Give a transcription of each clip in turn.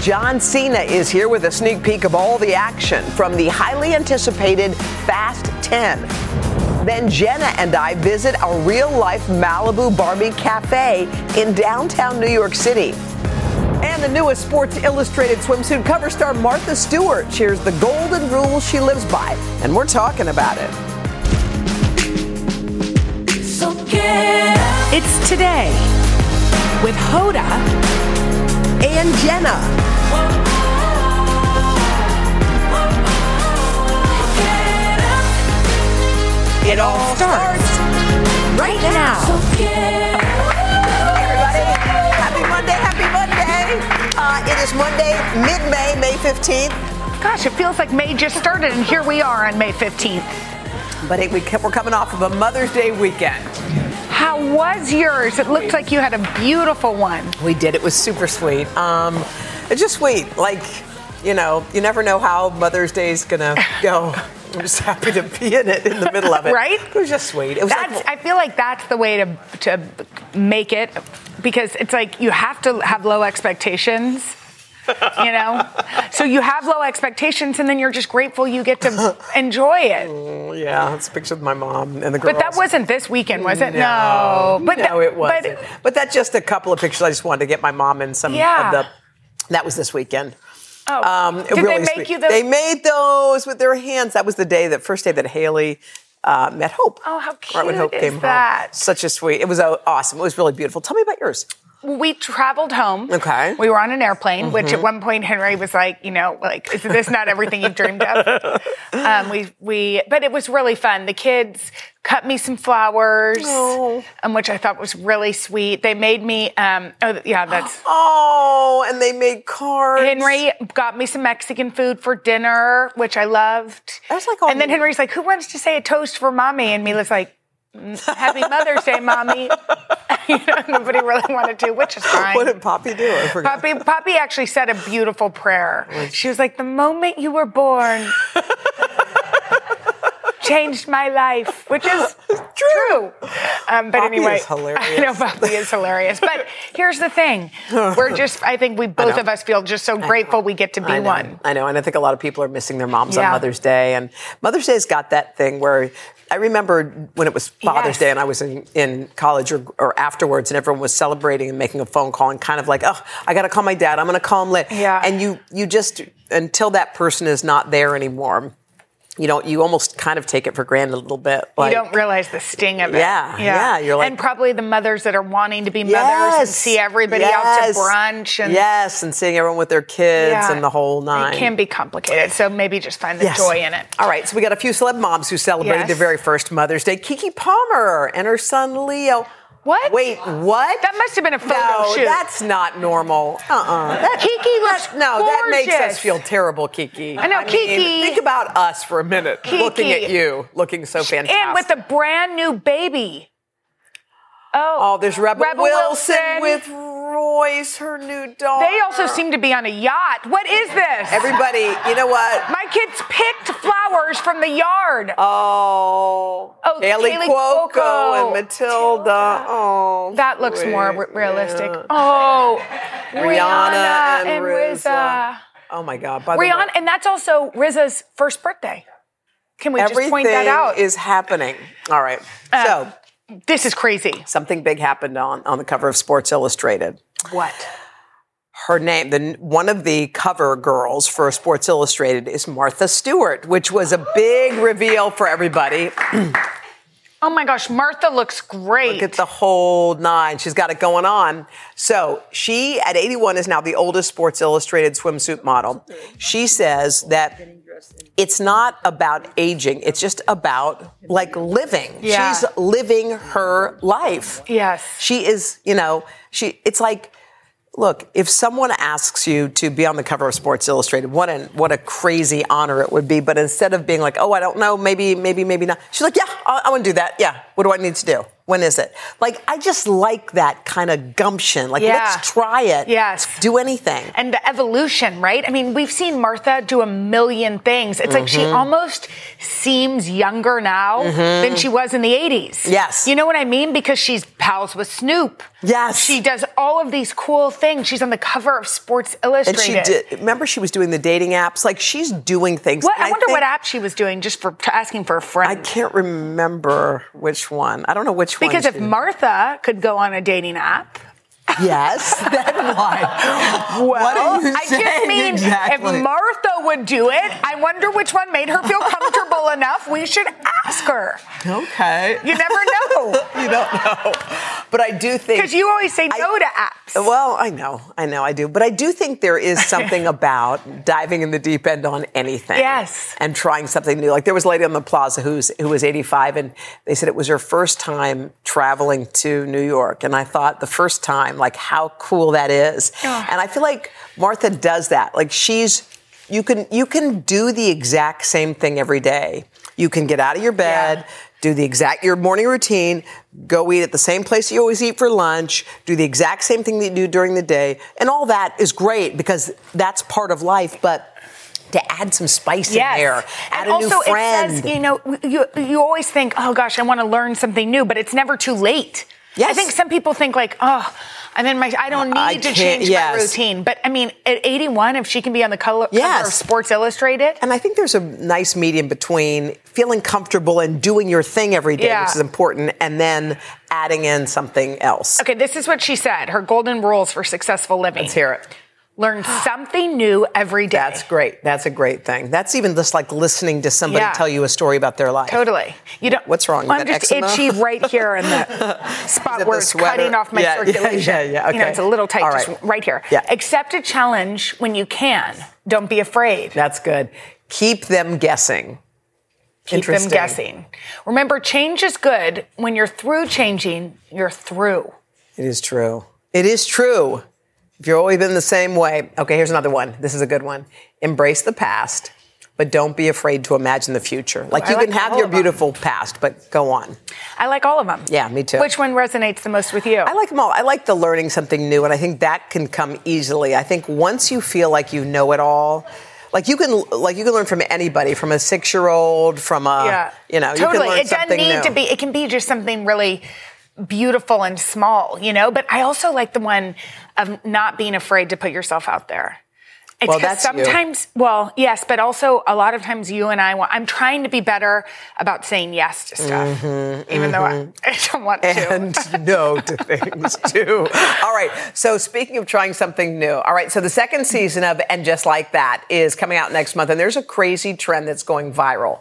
John Cena is here with a sneak peek of all the action from the highly anticipated Fast 10. Then Jenna and I visit a real life Malibu Barbie cafe in downtown New York City. And the newest Sports Illustrated swimsuit cover star Martha Stewart shares the golden rule she lives by, and we're talking about it. It's today with Hoda and Jenna. It all starts right now. Everybody, happy Monday, happy Monday. Uh, it is Monday, mid May, May 15th. Gosh, it feels like May just started, and here we are on May 15th. But it, we, we're coming off of a Mother's Day weekend. How was yours? It looked like you had a beautiful one. We did. It was super sweet. Um, it's just sweet. Like, you know, you never know how Mother's Day is going to go. I'm just happy to be in it in the middle of it. Right? It was just sweet. It was That's, like, I feel like that's the way to to make it because it's like you have to have low expectations. You know, so you have low expectations, and then you're just grateful you get to enjoy it. yeah, it's a picture of my mom and the girls. But that wasn't this weekend, was it? No, but no, that- it wasn't. But But, that's just a couple of pictures. I just wanted to get my mom in some Yeah. of the. That was this weekend. oh, Um, did they make sweet. you those? They made those with their hands. That was the day, that first day that Haley uh, met Hope. Oh, how Right when cute Hope is came home. that? Such a sweet. It was uh, awesome. It was really beautiful. Tell me about yours. We traveled home. Okay. Mm-hmm. We were on an airplane, which at one point Henry was like, you know, like, is this not everything you've dreamed of? um, we we, but it was really fun. The kids cut me some flowers, Oh. um, which I thought was really sweet. They made me, um, oh yeah, that's. Oh, and they made cards. Henry got me some Mexican food for dinner, which I loved. That's like and then Henry's like, "Who wants to say a toast for mommy?" And Mila's like, "Mm, "Happy Mother's Day, mommy." you know, nobody really wanted to, which is fine. What did Poppy do? I forgot. Poppy, Poppy actually said a beautiful prayer. She was like, "The moment you were born." Changed my life, which is true. Um, but Poppy anyway, is hilarious. I know Poppy is hilarious. But here's the thing: we're just—I think we both of us feel just so grateful we get to be I one. I know, and I think a lot of people are missing their moms Yeah. on Mother's Day. And Mother's Day's got that thing where I remember when it was Father's Yes. Day and I was in, in college or, or afterwards, and everyone was celebrating and making a phone call and kind of like, oh, I got to call my dad. I'm going to call him later. Yeah. And you you just until that person is not there anymore. You know, you almost kind of take it for granted a little bit. Like, you don't realize the sting of it. Yeah, yeah, you're like- and probably the mothers that are wanting to be mothers and see everybody out to brunch and yes, and seeing everyone with their kids Yeah. and the whole nine. It can be complicated, so maybe just find the Yes. joy in it. All right, so we got a few celeb moms who celebrated Yes. their very first Mother's Day. Keke Palmer and her son Leo. What? Wait, what? That must have been a photo no, shoot. that's not normal. Uh-uh. That, Keke looks no, that makes us feel terrible, Keke. I know, mean, Keke- Think about us for a minute, Keke. looking at you, looking so fantastic. and with a brand new baby. Oh, oh, there's Rebel, Rebel Wilson, Wilson. with Royce, her new daughter. they also seem to be on a yacht. What is this? Everybody, you know what? My kids picked flowers from the yard. Oh, Oh, Kaley Kaley Cuoco, Cuoco. and Matilda. Oh, that looks more re- realistic. Yeah. Oh, Rihanna, and, and RZA. RZA. Oh my God! By the Rihanna, way, and that's also RZA's first birthday. Can we everything just point that out? is happening. All right. Uh, so this is crazy. something big happened on on the cover of Sports Illustrated. What? Her name, the one of the cover girls for Sports Illustrated is Martha Stewart, which was a big reveal for everybody. Oh my gosh, Martha looks great. Look at the whole nine. She's got it going on. So she, at 81, is now the oldest Sports Illustrated swimsuit model. She says that it's not about aging. It's just about like living. Yeah. She's living her life. Yes. She is, you know, She, it's like, look, if someone asks you to be on the cover of Sports Illustrated, what a what a crazy honor it would be. But instead of being like, oh, I don't know, maybe, maybe, maybe not, she's like, yeah, I, I want to do that. Yeah, what do I need to do? When is it? Like, I just like that kind of gumption. Like, Yeah. let's try it. Yes. do anything. and the evolution, right? I mean, we've seen Martha do a million things. It's like she Mm-hmm. almost seems younger now than she was in the 80s. Yes. You know what I mean? Because she's pals with Snoop. Yes. She does all of these cool things. She's on the cover of Sports Illustrated. And she did. Remember, she was doing the dating apps. Like, she's doing things. What, I wonder what app she was doing just for asking for a friend. I can't remember which one. I don't know which one. Because if Martha could go on a dating app, yes, then why? well, what are you I just mean exactly? if Martha would do it, I wonder which one made her feel comfortable enough. We should ask her. okay, You never know. you don't know, but I do think Because you always say no I- to apps. Well, I know, I know, I do, but I do think there is something about diving in the deep end on anything. Yes. and trying something new. Like there was a lady on the plaza who's who was 85, and they said it was her first time traveling to New York, and I thought the first time, like how cool that is. And I feel like Martha does that. Like she's. You can you can do the exact same thing every day. You can get out of your bed, Yeah. Do the exact your morning routine, go eat at the same place you always eat for lunch, do the exact same thing that you do during the day, and all that is great because that's part of life. But to add some spice Yes. in there, add and a also new friend. it says, you know, you you always think, oh gosh, I want to learn something new, but it's never too late. I think some people think like, oh, I'm in my, I don't need I to change yes. my routine. But I mean, at 81, if she can be on the color, cover Yes. of Sports Illustrated, and I think there's a nice medium between feeling comfortable and doing your thing every day, Yeah. which is important, and then adding in something else. okay, this is what she said. Her golden rules for successful living. Let's hear it. Learn something new every day. That's great. That's a great thing. That's even just like listening to somebody Yeah. tell you a story about their life. Totally. You don't. What's wrong? I'm just eczema? itchy right here in the spot where the it's cutting off my Yeah, yeah, circulation. yeah, yeah, You know, okay. it's a little tight, All just right. right here. Yeah. Accept a challenge when you can. Don't be afraid. That's good. Keep them guessing. Keep them guessing. Remember, change is good. When you're through changing, you're through. It is true. It is true. If you've always been the same way. Okay, here's another one. This is a good one. Embrace the past, but don't be afraid to imagine the future. Like I you like can have your beautiful past, but go on. I like all of them. Yeah, me too. Which one resonates the most with you? I like them all. I like the learning something new, and I think that can come easily. I think once you feel like you know it all, like you can, like you can learn from anybody, from a six-year-old, from a, yeah. you know, you totally. can learn it doesn't need new. to be. It can be just something really beautiful and small, you know. But I also like the one of not being afraid to put yourself out there. It's Well, that's you. sometimes, well, yes, but also a lot of times you and I want. I'm trying to be better about saying yes to stuff, even though I, I don't want to. Mm-hmm, and no to things too. All right. So speaking of trying something new, all right. So the second season of And Just Like That is coming out next month, and there's a crazy trend that's going viral.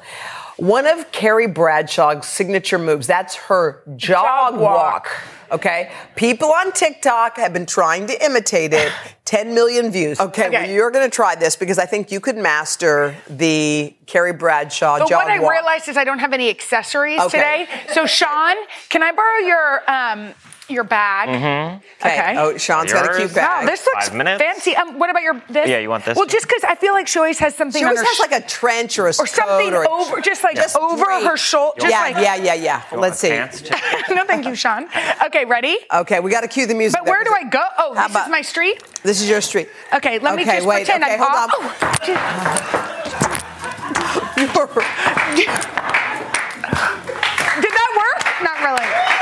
One of Carrie Bradshaw's signature moves, that's her jog, Jog walk. walk. Okay. People on TikTok have been trying to imitate it. 10 million views. Okay. Okay. Well, you're going to try this because I think you could master the Carrie Bradshaw jog walk. But jog what I walk. realized is I don't have any accessories Okay. today. So Sean, can I borrow your um your bag? Okay. Okay. Oh, Sean's got a cute bag. Wow, this looks Five minutes? fancy. Um, what about your this? Yeah, you want this Well, one? just because I feel like she always has something She always on her has like a trench or a or something coat or a- over, just like Just over drape. her shoulder. Yeah, like, yeah, yeah, yeah. You Let's see. no, thank you, Sean. Okay, ready? Okay, we got to cue the music. But where do I go? Oh, How this about- is my street. This is your street. Okay, let me just wait, pretend okay, I'm hold off. on. Oh, did that work? Not really.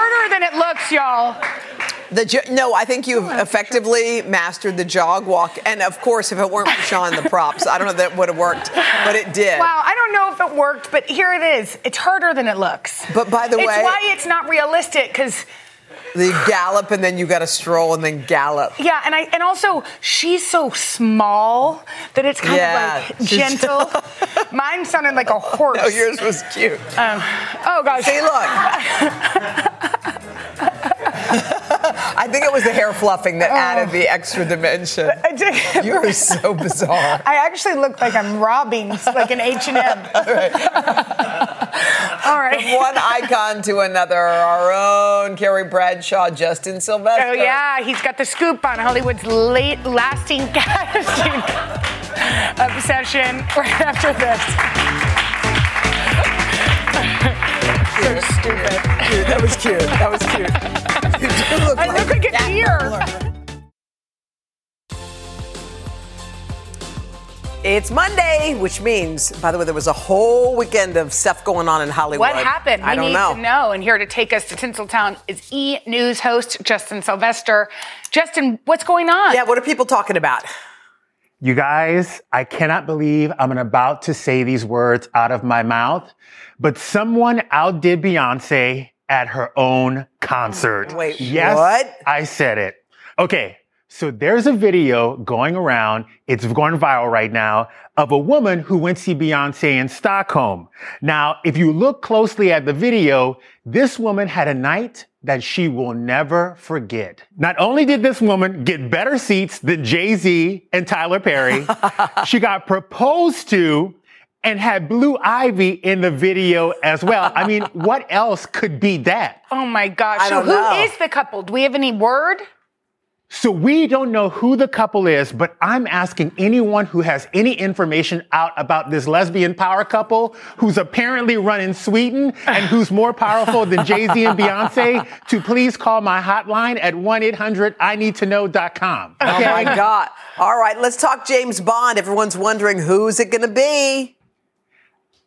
Harder than it looks, y'all. The no, I think you've effectively mastered the jog walk, and of course, if it weren't for Sean the props, I don't know that would have worked, but it did. Wow, I don't know if it worked, but here it is. It's harder than it looks. But by the it's way- it's why it's not realistic because The gallop, and then you got to stroll, and then gallop. yeah, and I and also she's so small that it's kind Yeah, of like gentle. Mine sounded like a horse. Oh, yours was cute. Um, oh gosh. See, look. I think it was the hair fluffing that oh. added the extra dimension. I did- You are so bizarre. I actually look like I'm robbing like an H and M. All right. From one icon to another, our own Carrie Bradshaw, Justin Sylvester. Oh yeah, he's got the scoop on Hollywood's late lasting casting obsession right after this. so stupid. That was cute. That was cute. You do look I look like a Jack deer. Butler. It's Monday, which means, by the way, there was a whole weekend of stuff going on in Hollywood. What happened? I we don't need know. to know. And here to take us to Tinseltown is E News host Justin Sylvester. Justin, what's going on? Yeah, what are people talking about? You guys, I cannot believe I'm about to say these words out of my mouth, but someone outdid Beyonce at her own concert. Wait, yes, what? I said it. Okay, so there's a video going around, it's going viral right now, of a woman who went to see Beyonce in Stockholm. Now, if you look closely at the video, this woman had a night that she will never forget. Not only did this woman get better seats than Jay-Z and Tyler Perry, she got proposed to and had Blue Ivy in the video as well. I mean, what else could be that? Oh my gosh. I so don't who know. is the couple? Do we have any word? So we don't know who the couple is, but I'm asking anyone who has any information out about this lesbian power couple who's apparently running Sweden and who's more powerful than Jay-Z and Beyonce to please call my hotline at 1-800-I-need-to-know.com. Oh my God. All right, let's talk James Bond. Everyone's wondering who's it going to be?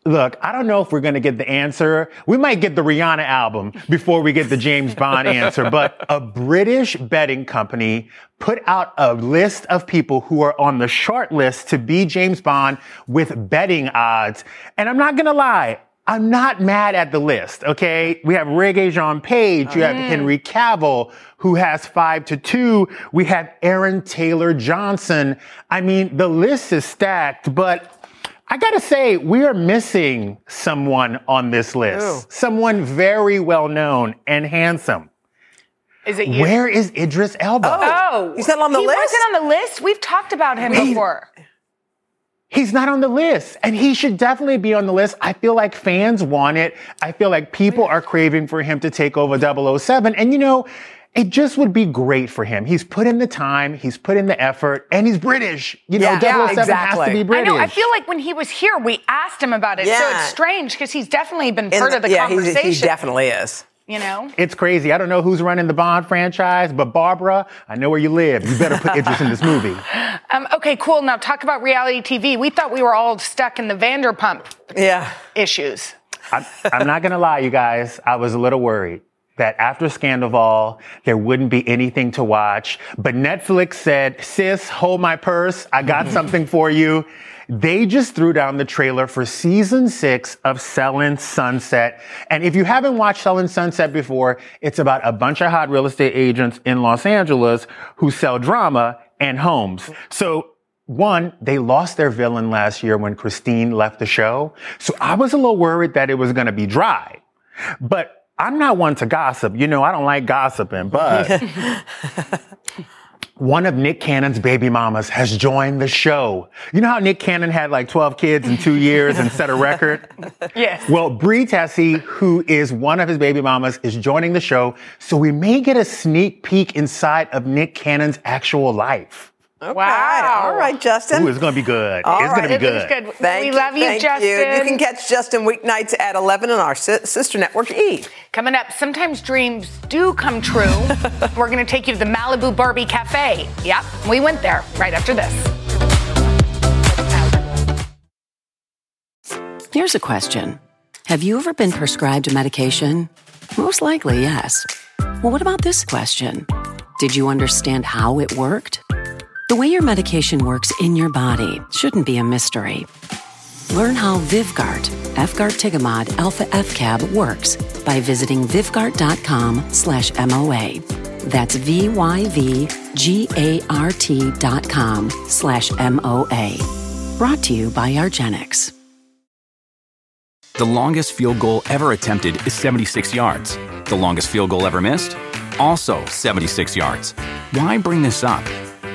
Look, I don't know if we're going to get the answer. We might get the Rihanna album before we get the James Bond answer, but a British betting company put out a list of people who are on the short list to be James Bond with betting odds. And I'm not going to lie. I'm not mad at the list, okay? We have Regé-Jean Page, you have oh, Henry Cavill, who has five to two. We have Aaron Taylor Johnson. I mean, the list is stacked, but I gotta say, we are missing someone on this list. Who? Someone very well known and handsome. Is it you? Where is Idris Elba? Oh, oh. He's not on the he list? wasn't on the list. We've talked about him before. He's not on the list, and he should definitely be on the list. I feel like fans want it. I feel like people are craving for him to take over 007. And you know, it just would be great for him. He's put in the time, he's put in the effort, and he's British. You know, Yeah, 007 yeah, has to exactly. be I British. know. I feel like when he was here, we asked him about it. Yeah. So it's strange because he's definitely been In part of the yeah, conversation. he definitely is. You know? It's crazy. I don't know who's running the Bond franchise, but Barbara, I know where you live. You better put Idris in this movie. Um, okay, cool. Now talk about reality TV. We thought we were all stuck in the Vanderpump Yeah. issues. I'm, I'm not gonna lie, you guys. I was a little worried that after Scandoval, there wouldn't be anything to watch. But Netflix said, sis, hold my purse. I got something for you. They just threw down the trailer for season six of Selling Sunset. And if you haven't watched Selling Sunset before, it's about a bunch of hot real estate agents in Los Angeles who sell drama and homes. So one, they lost their villain last year when Christine left the show. So I was a little worried that it was going to be dry. But I'm not one to gossip. You know, I don't like gossiping, but one of Nick Cannon's baby mamas has joined the show. You know how Nick Cannon had like 12 kids in two years and set a record? Yes. Well, Bre Tiesi, who is one of his baby mamas, is joining the show. So we may get a sneak peek inside of Nick Cannon's actual life. Okay. Wow. All right, Justin. Ooh, it's going to be good. All it's going to be It was good. good. Thank we love you, thank Justin. You. you can catch Justin weeknights at 11 on our sister network E. Coming up, sometimes dreams do come true. We're going to take you to the Malibu Barbie Cafe. Yep, we went there right after this. Here's a question Have you ever been prescribed a medication? Most likely, yes. Well, what about this question? Did you understand how it worked? The way your medication works in your body shouldn't be a mystery. Learn how Vyvgart, Fgart Tigamod Alpha FCAB works by visiting vyvgart.com slash MOA. That's V-Y-V-G-A-R-T dot com slash M-O-A. Brought to you by argenx. The longest field goal ever attempted is 76 yards. The longest field goal ever missed? Also 76 yards. Why bring this up?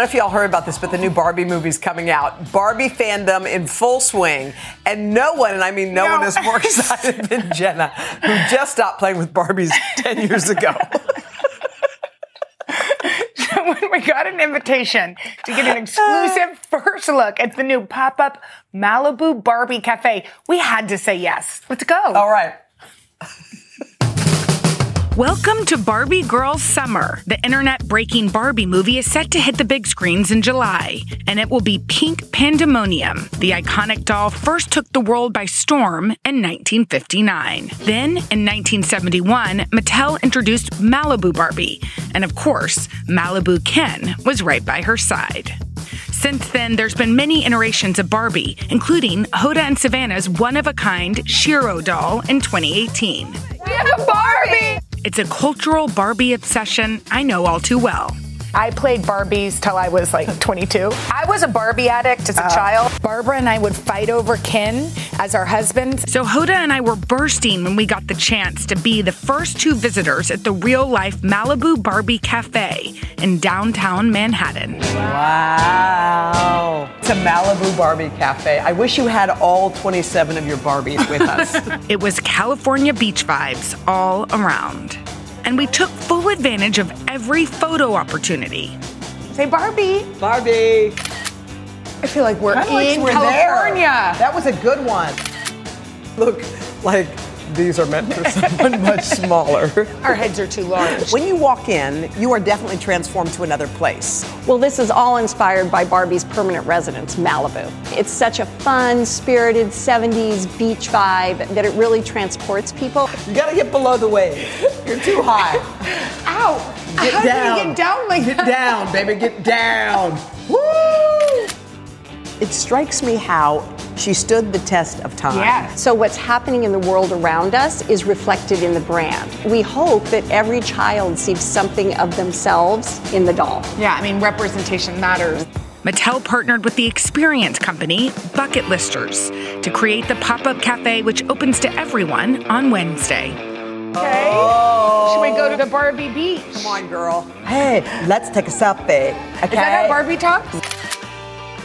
Don't know if y'all heard about this, but the new Barbie movie's coming out. Barbie fandom in full swing. And no one, and I mean no, No. one is more excited than Jenna, who just stopped playing with Barbies 10 years ago. So when we got an invitation to get an exclusive first look at the new pop-up Malibu Barbie Cafe, we had to say yes. Let's go. All right. Welcome to Barbie Girl Summer. The internet breaking Barbie movie is set to hit the big screens in July, and it will be pink pandemonium. The iconic doll first took the world by storm in 1959. Then, in 1971, Mattel introduced Malibu Barbie, and of course, Malibu Ken was right by her side. Since then, there's been many iterations of Barbie, including Hoda and Savannah's one of a kind Shero doll in 2018. We have a Barbie! It's a cultural Barbie obsession I know all too well. I played Barbies till I was like 22. I was a Barbie addict as a uh, child. Barbara and I would fight over Ken as our husbands. So Hoda and I were bursting when we got the chance to be the first two visitors at the real life Malibu Barbie Cafe in downtown Manhattan. Wow. It's a Malibu Barbie cafe. I wish you had all 27 of your Barbies with us. It was California beach vibes all around. And we took full advantage of every photo opportunity. Say Barbie. Barbie. I feel like we're Kinda like in we're California. there. That was a good one. Look, like these are meant for someone much smaller. Our heads are too large. When you walk in, you are definitely transformed to another place. Well, this is all inspired by Barbie's permanent residence, Malibu. It's such a fun, spirited 70s beach vibe that it really transports people. You gotta get below the wave. You're too high. Ow! Get How down. do you get down like Get that? down, baby, get down. Woo! It strikes me how she stood the test of time. Yes. So, what's happening in the world around us is reflected in the brand. We hope that every child sees something of themselves in the doll. Yeah, I mean, representation matters. Mattel partnered with the experience company Bucket Listers to create the pop up cafe, which opens to everyone on Wednesday. Okay. Oh. Should we go to the Barbie beach? Come on, girl. Hey, let's take a selfie. Okay. Is that how Barbie talks?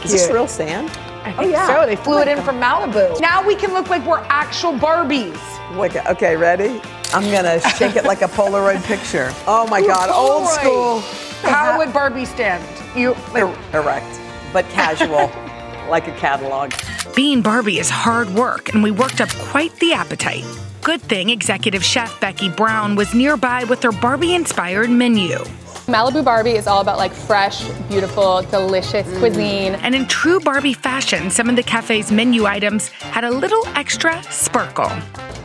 Is this real sand? I think so. They flew it in from Malibu. Now we can look like we're actual Barbies. Okay, okay, ready? I'm gonna shake it like a Polaroid picture. Oh my God, old school. How would Barbie stand? You like, Er- erect, but casual, like a catalog. Being Barbie is hard work, and we worked up quite the appetite. Good thing executive chef Becky Brown was nearby with her Barbie inspired menu. Malibu Barbie is all about like fresh, beautiful, delicious mm. cuisine. And in true Barbie fashion, some of the cafe's menu items had a little extra sparkle.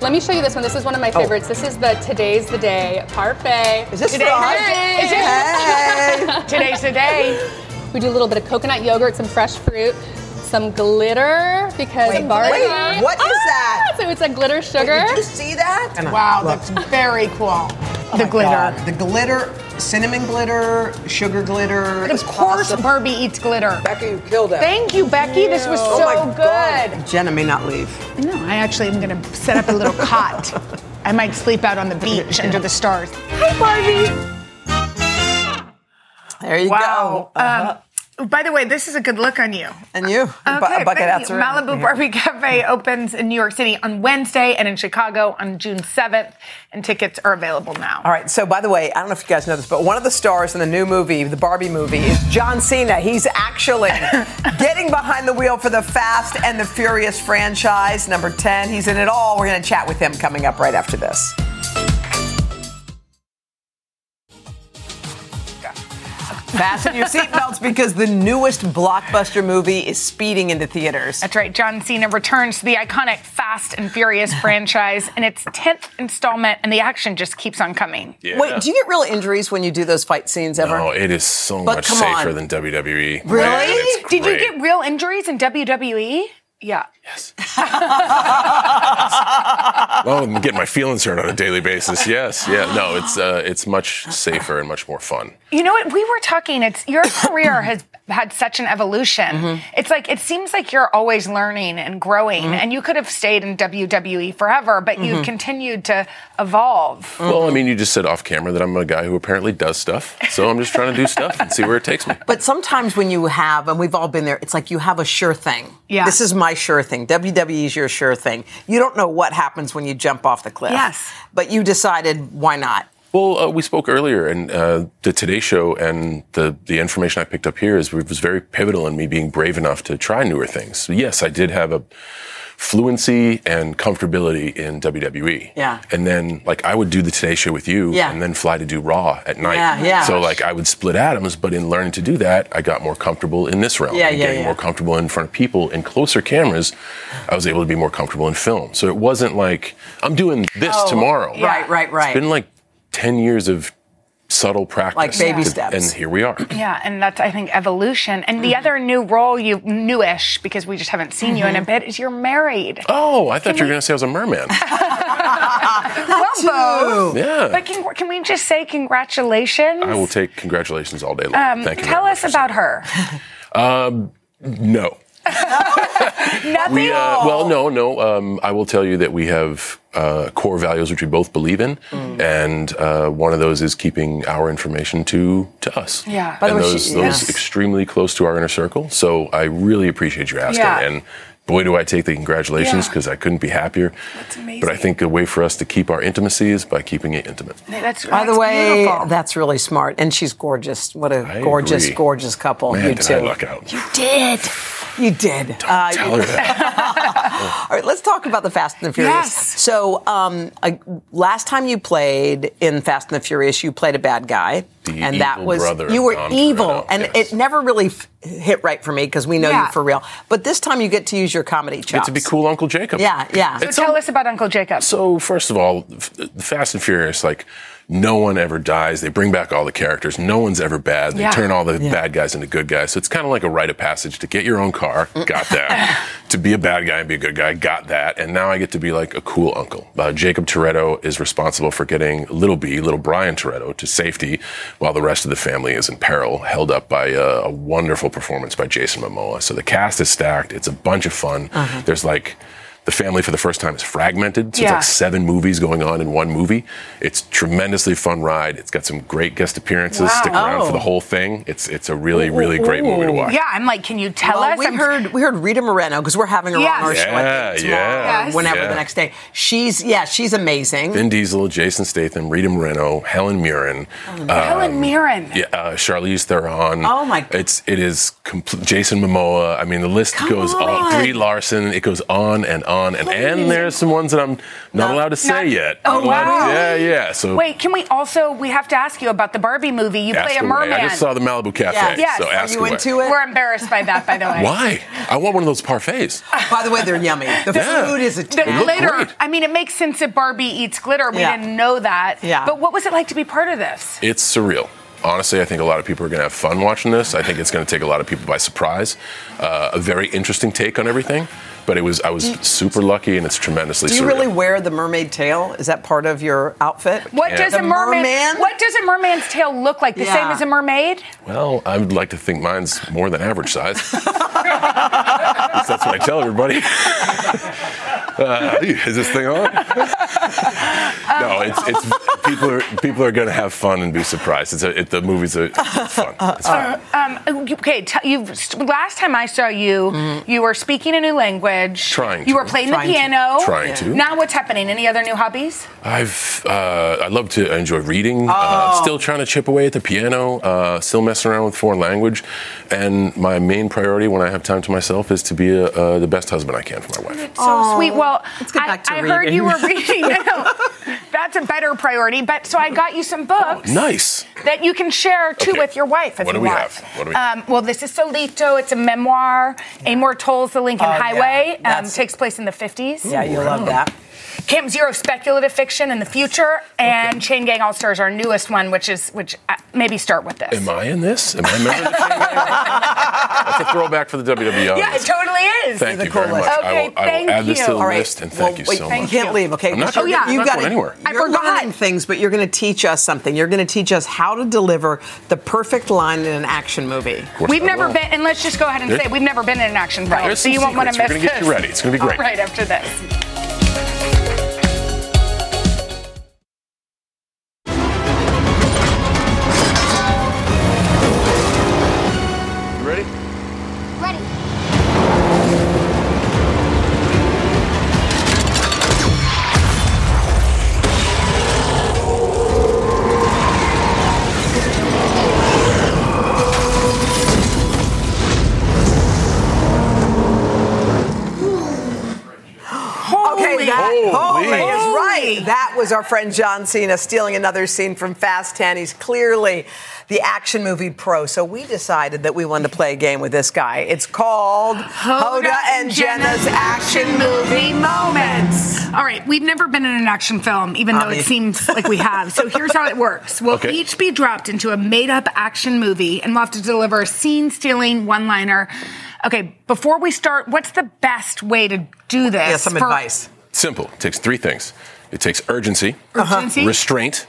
Let me show you this one. This is one of my oh. favorites. This is the Today's the Day parfait. Is this Today- for us? Hey! Hey! Today's the day. We do a little bit of coconut yogurt, some fresh fruit, some glitter because Wait, Barbie. wait, what is ah, that? So it's a glitter sugar. Did you see that? Wow, that's very cool. The glitter. God, the glitter, cinnamon glitter, sugar glitter. Of course, Barbie eats glitter. Becky, you killed it. Thank you, Becky. This was Oh so my good. God. Jenna may not leave. No, I actually am going to set up a little cot. I might sleep out on the beach under the stars. Hi, Barbie. There you Wow. go. Uh-huh. Um, by the way, this is a good look on you. and you, Bu- Okay, bucket hats you. Malibu Barbie Cafe opens in New York City on Wednesday and in Chicago on June 7th, and tickets are available now. All right. So, by the way, I don't know if you guys know this, but one of the stars in the new movie, the Barbie movie, is John Cena. He's actually getting behind the wheel for the Fast and the Furious franchise, number 10. He's in it all. We're going to chat with him coming up right after this. Fasten your seatbelts because the newest blockbuster movie is speeding into theaters. That's right. John Cena returns to the iconic Fast and Furious franchise in its 10th installment, and the action just keeps on coming. Yeah. Wait, do you get real injuries when you do those fight scenes ever? No, it is so But much come safer on. than WWE. Really? Man, Did you get real injuries in? WWE? Yeah. Well, I'm getting my feelings hurt on a daily basis. Yes, yeah. No, it's uh, it's much safer and much more fun. You know what? We were talking. It's your career has had such an evolution. Mm-hmm. It's like it seems like you're always learning and growing, Mm-hmm. and you could have stayed in WWE forever, but you Mhm. continued to evolve. Well, I mean, you just said off camera that I'm a guy who apparently does stuff. So I'm just trying to do stuff and see where it takes me. But sometimes when you have, and we've all been there, it's like you have a sure thing. Yeah. This is my sure thing. WWE is your sure thing. You don't know what happens when you jump off the cliff. Yes. But you decided why not? Well, uh, we spoke earlier, and uh, the Today Show and the the information I picked up here is was very pivotal in me being brave enough to try newer things. So yes, I did have a fluency and comfortability in WWE. Yeah. And then, like, I would do the Today Show with you, Yeah. and then fly to do Raw at night. Yeah, yeah. So, like, I would split atoms, but in learning to do that, I got more comfortable in this realm. Yeah, and yeah, getting yeah. more comfortable in front of people in closer cameras. I was able to be more comfortable in film. So it wasn't like I'm doing this Oh, tomorrow. Right, right, right. It's been like 10 years of subtle practice. Like baby to- steps. And here we are. Yeah, and that's I think evolution. And Mm-hmm. the other new role you newish because we just haven't seen you in Mm-hmm. a bit is you're married. Oh, I thought you were going to say I was a merman. well, both. Yeah. But can, can we just say congratulations? I will take congratulations all day long. Um, Thank you. tell us about her. Um, no. Nothing. We, uh, well, no, no. Um, I will tell you that we have uh, core values which we both believe in, Mm. and uh, one of those is keeping our information to to us. Yeah. By the and way, those she- those yes. extremely close to our inner circle. So I really appreciate you asking. Yeah. And boy, do I take the congratulations Yeah. because I couldn't be happier. That's amazing. But I think a way for us to keep our intimacy is by keeping it intimate. That's, By the way, beautiful. that's really smart. And she's gorgeous. What a I gorgeous, agree. gorgeous couple. Man, you did two. I luck out. You did. You did. Uh, Tell her that. All right, let's talk about the Fast and the Furious. Yes. So, um, I, last time you played in Fast and the Furious, you played a bad guy, The and that was brother you were Dom evil, Toretto, and yes. it never really f- hit right for me because we know Yeah. you for real. But this time, you get to use your comedy Get chops. to be cool, Uncle Jacob. Yeah, yeah. so tell us about Uncle Jacob. So first of all, f- the Fast and Furious, like no one ever dies. They bring back all the characters. No one's ever bad. They Yeah. turn all the Yeah. bad guys into good guys. So it's kind of like a rite of passage to get your own car. Got that. to be a bad guy and be a good guy. Got that. And now I get to be like a cool uncle. Uh, Jacob Toretto is responsible for getting little B, little Brian Toretto, to safety, while the rest of the family is in peril, held up by uh, a wonderful performance by Jason Momoa. So the cast is stacked. It's a bunch of fun. Uh-huh. There's like the family for the first time is fragmented. So Yeah. it's like seven movies going on in one movie. It's tremendously fun ride. It's got some great guest appearances. Wow. Stick around Oh. for the whole thing. It's it's a really really great movie to watch. Yeah, I'm like, can you tell well, us? we I'm- heard we heard Rita Moreno because we're having her Yes. on our show I Yeah, think, tomorrow, yeah. or Yes. whenever Yeah. the next day. She's yeah, she's amazing. Vin Diesel, Jason Statham, Rita Moreno, Helen Mirren, Helen Mirren. yeah, uh, Charlize Theron. Oh, my- It's it is complete. Jason Momoa. I mean, the list Come goes on. on. Brie Larson. It goes on and on and and there's some ones that I'm not No. allowed to say Not- yet. Oh, I'm to- wow. Yeah, yeah. So Wait, can we also? We have to ask you about the Barbie movie. You play a away. merman. I just saw the Malibu Cafe. Yeah. Yes. So Are ask you away. into it? We're embarrassed by that, by the way. Why? I want one of those parfaits. By the way, they're yummy. The Yeah. food is a The glitter. great. I mean, it makes sense that Barbie eats glitter. We Yeah. didn't know that. Yeah. But what was it like to be part of this? It's surreal. Honestly, I think a lot of people are going to have fun watching this. I think it's going to take a lot of people by surprise. Uh, a very interesting take on everything. But it was I was super lucky, and it's tremendously Do you surreal. really wear the mermaid tail? Is that part of your outfit? What Yeah. does The a merman? merman? What does a merman's tail look like? The Yeah. same as a mermaid? Well, I would like to think mine's more than average size. That's what I tell everybody. Uh, is this thing on? no, it's it's people are people are going to have fun and be surprised. It's a, it, the movie's a, it's fun. It's fun. Um, okay, t- you've last time I saw you, you were speaking a new language. Trying You to. were playing Trying the to. piano. Trying to. Now what's happening? Any other new hobbies? I've uh, I love to enjoy reading. Uh, Oh. I'm still trying to chip away at the piano. Uh, still messing around with foreign language, and my main priority when I have time to myself is to be a, uh, the best husband I can for my wife. So sweet. Well, Let's get I, back to I heard reading. you were reading. I know. That's a better priority. But so I got you some books. Nice. that you can share too Okay. with your wife if What you do we want. have? What do we- Um, well, this is Solito. It's a memoir. Amor Towles the Lincoln Oh, yeah. Highway. Um, takes place in the 50s. Yeah, you'll love that. Camp Zero speculative fiction in the future, and Chain Gang All Stars, our newest one, which is which. Uh, maybe start with this. Am I in this? Am I a member of the That's a throwback for the WWE Yeah, it totally is. Thank the you very coolest. much. Okay, I will, I thank will add this to the you. All right. list and well, thank you wait, so You much. can't leave, okay? I'm not You're- going- Oh, yeah. you I'm not got going anywhere. I You're forgot. learning things, but you're going to teach us something. You're going to teach us how to deliver the perfect line in an action movie. We've never will. been, and let's just go ahead and There- say we've never been in an action film, There's so you won't want to secrets. miss We're gonna get you ready. It's gonna be great. Right after this. Right. Our friend John Cena stealing another scene from Fast 10. He's clearly the action movie pro. So we decided that we wanted to play a game with this guy. It's called Hoda, and Jenna's Action Movie Moments. All right, we've never been in an action film, even though I mean- it seems like we have. So here's how it works we'll Okay. each be dropped into a made up action movie, and we'll have to deliver a scene stealing one liner. Okay, before we start, what's the best way to do this? Yeah, some for advice. Simple. It takes three things. It takes urgency, Urgency? restraint,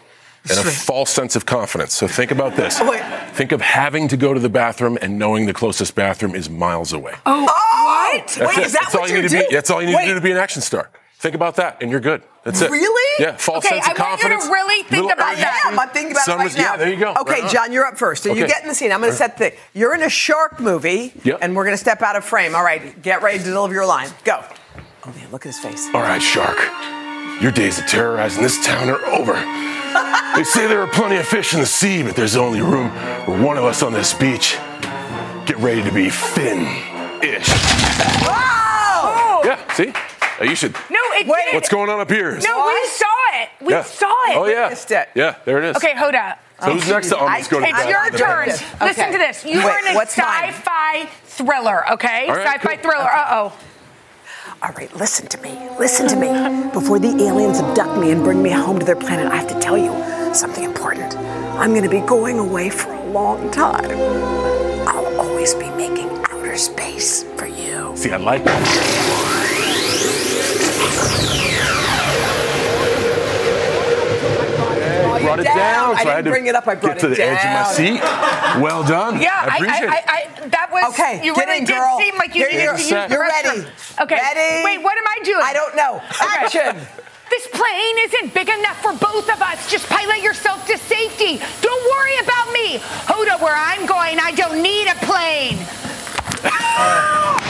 and a false sense of confidence. So think about this. Oh, wait. Think of having to go to the bathroom and knowing the closest bathroom is miles away. Oh, oh what? That's Wait, it. is that that's what all you you need do? to be. That's all you need Wait. to do to be an action star. Think about that, and you're good. That's it. Really? Yeah. False Okay, sense of confidence. I want you to really think little about urgency. that. am. I'm thinking about Some it right now. Yeah, there you go. Okay, Right. John, you're up first. So you get in the scene. I'm going to set the. You're in a shark movie, Yep. and we're going to step out of frame. All right, get ready to deliver your line. Go. Oh man, look at his face. All right, Shark. Your days of terrorizing this town are over. they say there are plenty of fish in the sea, but there's only room for one of us on this beach. Get ready to be Finn-ish. Wow! Yeah, see? Uh, you should. No, it Wait. did. What's going on up here? No, we saw it. We Yeah. saw it. Oh yeah. Witnessed it. Yeah, there it is. Okay, Hoda. So who's next to I- go to It's your turn. back. Okay. Listen to this. You Wait, are in a sci-fi thriller, okay? All right, sci-fi cool. thriller. Uh-oh. All right, listen to me. Listen to me. Before the aliens abduct me and bring me home to their planet, I have to tell you something important. I'm going to be going away for a long time. I'll always be making outer space for you. See, I like that. Brought it down. down, I so I, didn't had to bring it up, I brought get to it the edge of my down. seat. Well done. Yeah, I appreciate I, it. I, I, that was Okay, You get really in, did girl. seem like you Get needed to use Set. the You're ready. Okay. Ready? Wait, what am I doing? I don't know. Okay. Action. This plane isn't big enough for both of us. Just pilot yourself to safety. Don't worry about me. Hoda, where I'm going, I don't need a plane.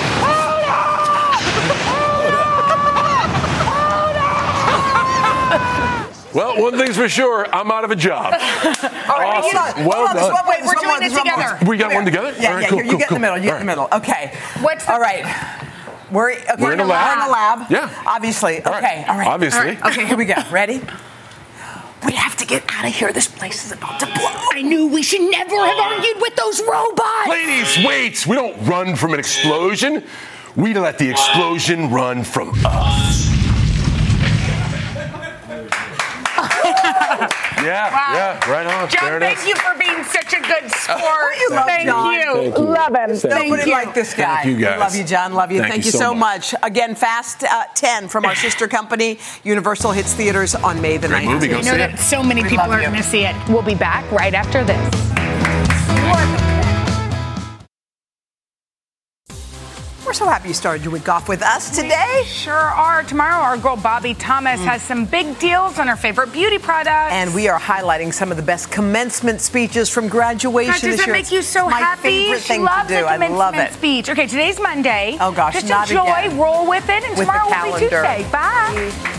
Well, one thing's for sure, I'm out of a job. All right, Awesome. hold on. Well hold on. Done. Wait, we're one doing it there's one more. together. We got one together? Yeah, All right, yeah. cool, here, cool, you get in the middle. You get in the middle. Okay. What's the- all right? We're okay, We're in a lab. We're in a lab. Yeah. Obviously. All right. Okay. All right. Obviously. All right. Okay. Here we go. Ready? We have to get out of here. This place is about to blow. I knew we should never have argued with those robots. Ladies, wait! We don't run from an explosion. We let the explosion run from us. Yeah, Wow. yeah, right on. John, there thank is. you for being such a good sport. you love thank John? you. Thank you. Love him. Thank Nobody you. like this guy. Thank you, guys. Love you, John. Love you. Thank Thank, you you so so much. Again, Fast uh, 10 from our sister company, Universal hits theaters on May the Great 19th. movie. Go I know see that it. so many We people are going to see it. We'll be back right after this. We're so happy you started your week off with us today. Sure are. Tomorrow, our girl Bobbie Thomas has some big deals on her favorite beauty products. And we are highlighting some of the best commencement speeches from graduation God, does this that make you so my happy? favorite she thing loves to do. a I commencement love it. speech. Okay, today's Monday. Oh, gosh, just not enjoy, again. roll with it, and With tomorrow will be. Tuesday. Bye.